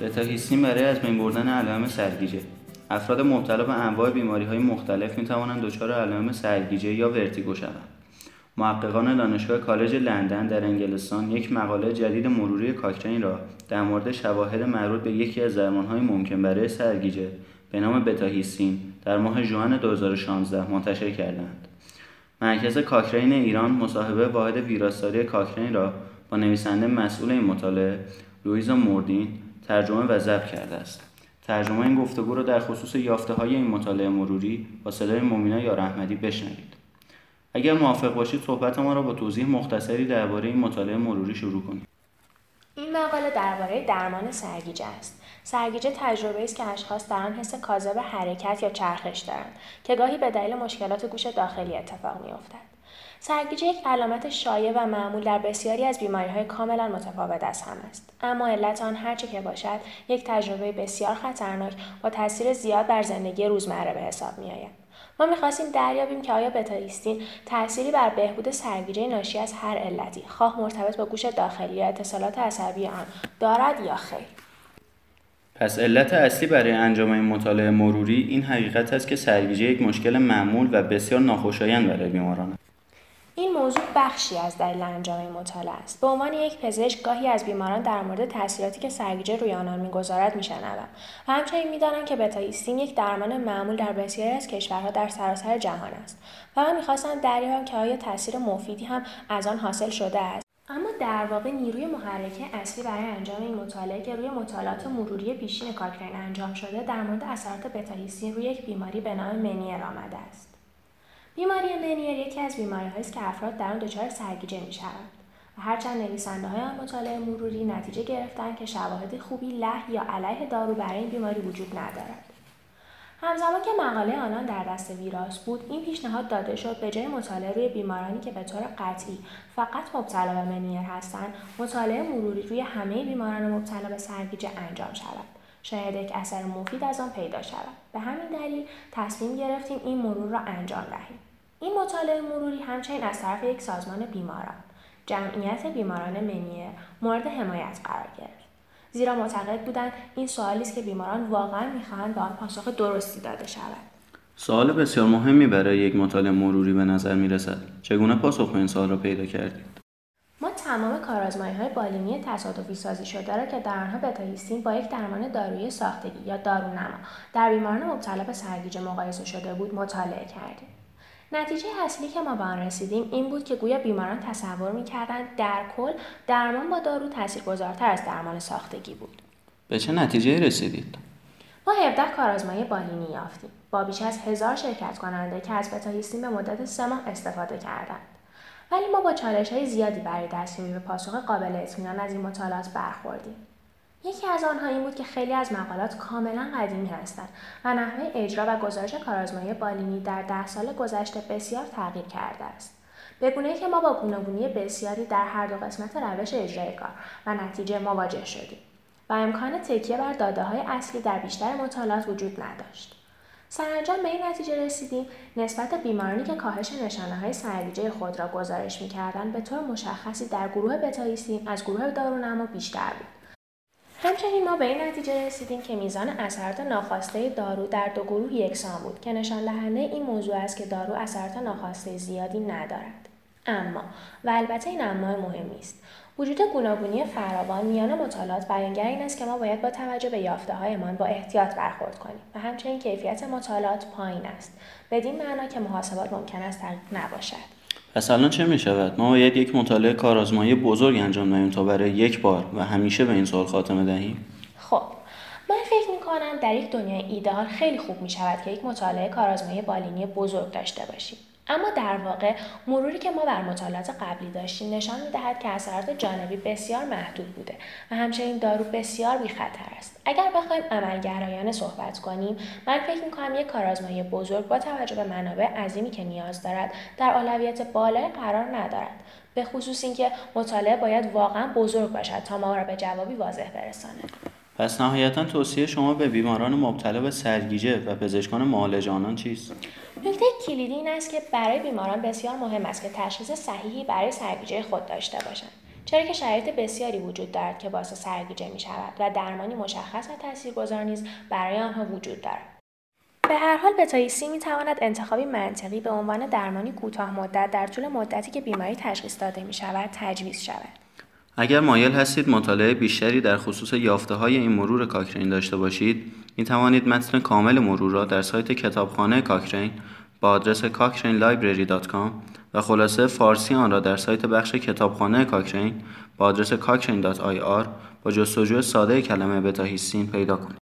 بتاهیستین برای از بین بردن علائم سرگیجه افراد مبتلا به انواع بیماری های مختلف می توانند دچار علائم سرگیجه یا ورتیگو شوند محققان دانشگاه کالج لندن در انگلستان یک مقاله جدید مروری کاکتین را در مورد شواهد مربوط به یکی از درمانهای ممکن برای سرگیجه به نام بتاهیستین در ماه ژوئن 2016 منتشر کردند. مرکز کاکرین ایران مصاحبه واحد ویراستاری کاکرین را با نویسنده مسئول این مطالعه لویزا موردین ترجمه و ضبط کرده است. ترجمه این گفتگو را در خصوص یافته های این مطالعه مروری با صدای ممینا یا رحمدی بشنوید. اگر موافق باشید صحبت ما را با توضیح مختصری درباره این مطالعه مروری شروع کنیم. این مقاله درباره درمان سرگیجه است. سرگیجه تجربه است که اشخاص در آن حس کاذب حرکت یا چرخش دارند که گاهی به دلیل مشکلات گوش داخلی اتفاق میافتد. سرگیجه یک علامت شایع و معمول در بسیاری از بیماری های کاملا متفاوت از هم است. اما علت آن هرچه که باشد یک تجربه بسیار خطرناک با تاثیر زیاد بر زندگی روزمره به حساب میآید. ما می‌خواستیم دریابیم که آیا بتاهیستین تأثیری بر بهبود سرگیجه ناشی از هر علتی خواه مرتبط با گوش داخلی یا اتصالات عصبی آن دارد یا خیر؟ پس علت اصلی برای انجام این مطالعه مروری این حقیقت است که سرگیجه یک مشکل معمول و بسیار ناخوشایند برای بیماران است. این موضوع بخشی از دلیل انجام این مطالعه است. به عنوان یک پزشک گاهی از بیماران در مورد تاثیراتی که سرگیجه روی آنان می‌گذارد میشنوم و همچنین می‌دانم که بتایستین یک درمان معمول در بسیاری از کشورها در سراسر جهان است و من می‌خواستم دریابم که آیا تاثیر مفیدی هم از آن حاصل شده است. اما در واقع نیروی محرکه اصلی برای انجام این مطالعه که روی مطالعات مروری پیشین کاکرین انجام شده در مورد اثرات بتاهیستین روی یک بیماری به نام منیر آمده است. بیماری منیر یکی از بیماری است که افراد در آن دچار سرگیجه می شوند و هرچند نویسنده های آن مطالعه مروری نتیجه گرفتند که شواهد خوبی له یا علیه دارو برای این بیماری وجود ندارد. همزمان که مقاله آنان در دست ویراس بود این پیشنهاد داده شد به جای مطالعه روی بیمارانی که به طور قطعی فقط مبتلا به منیر هستند مطالعه مروری روی همه بیماران مبتلا به سرگیجه انجام شود. شاید یک اثر مفید از آن پیدا شود. به همین دلیل تصمیم گرفتیم این مرور را انجام دهیم. این مطالعه مروری همچنین از طرف یک سازمان بیماران جمعیت بیماران منیه مورد حمایت قرار گرفت زیرا معتقد بودند این سوالی است که بیماران واقعا می‌خواهند به آن پاسخ درستی داده شود سوال بسیار مهمی برای یک مطالعه مروری به نظر می رسد. چگونه پاسخ به این سوال را پیدا کردید؟ ما تمام کارآزمایی های بالینی تصادفی سازی شده را که در آنها بتاهیستین با یک درمان دارویی ساختگی یا دارونما در بیماران مبتلا به سرگیجه مقایسه شده بود مطالعه کردیم نتیجه اصلی که ما به آن رسیدیم این بود که گویا بیماران تصور می‌کردند در کل درمان با دارو تاثیرگذارتر از درمان ساختگی بود. به چه نتیجه رسیدید؟ ما 17 کارآزمایی بالینی یافتیم. با بیش از هزار شرکت کننده که از بتاهیستین به مدت سه ماه استفاده کردند. ولی ما با چالش های زیادی برای دستیابی به پاسخ قابل اطمینان از این مطالعات برخوردیم. یکی از آنها این بود که خیلی از مقالات کاملا قدیمی هستند و نحوه اجرا و گزارش کارآزمایی بالینی در ده سال گذشته بسیار تغییر کرده است. به گونه که ما با گوناگونی بسیاری در هر دو قسمت روش اجرای کار و نتیجه مواجه شدیم و امکان تکیه بر داده های اصلی در بیشتر مطالعات وجود نداشت. سرانجام به این نتیجه رسیدیم نسبت بیمارانی که کاهش نشانه های سرگیجه خود را گزارش می‌کردند به طور مشخصی در گروه بتایستین از گروه دارونما بیشتر بود. همچنین ما به این نتیجه رسیدیم که میزان اثرات ناخواسته دارو در دو گروه یکسان بود که نشان دهنده این موضوع است که دارو اثرات ناخواسته زیادی ندارد. اما و البته این اما مهمی است. وجود گوناگونی فراوان میان مطالعات بیانگر این است که ما باید با توجه به یافته هایمان با احتیاط برخورد کنیم و همچنین کیفیت مطالعات پایین است بدین معنا که محاسبات ممکن است نباشد. پس الان چه می شود؟ ما باید یک مطالعه کارآزمایی بزرگ انجام دهیم تا برای یک بار و همیشه به این سوال خاتمه دهیم؟ خب من فکر می کنم در یک دنیای ایدئال خیلی خوب می شود که یک مطالعه کارآزمایی بالینی بزرگ داشته باشیم. اما در واقع مروری که ما بر مطالعات قبلی داشتیم نشان می‌دهد که اثرات جانبی بسیار محدود بوده و همچنین دارو بسیار بی خطر است. اگر بخوایم عملگرایانه صحبت کنیم من فکر می‌کنم یک کارآزمایی بزرگ با توجه به منابع عظیمی که نیاز دارد در اولویت بالا قرار ندارد به خصوص اینکه مطالعه باید واقعا بزرگ باشد تا ما را به جوابی واضح برساند. پس نهایتا توصیه شما به بیماران مبتلا به سرگیجه و پزشکان معالج آنان چیست؟ نکته کلیدی این است که برای بیماران بسیار مهم است که تشخیص صحیحی برای سرگیجه خود داشته باشند. چرا که شرایط بسیاری وجود دارد که باعث سرگیجه می شود و درمانی مشخص و تاثیرگذار نیز برای آنها وجود دارد. به هر حال بتایسی می تواند انتخابی منطقی به عنوان درمانی کوتاه مدت در طول مدتی که بیماری تشخیص داده می شود تجویز شود. اگر مایل هستید مطالعه بیشتری در خصوص یافته های این مرور کاکرین داشته باشید، می توانید متن کامل مرور را در سایت کتابخانه کاکرین با آدرس cochranelibrary.com و خلاصه فارسی آن را در سایت بخش کتابخانه کاکرین با آدرس cochrane.ir با جستجوی ساده کلمه بتا پیدا کنید.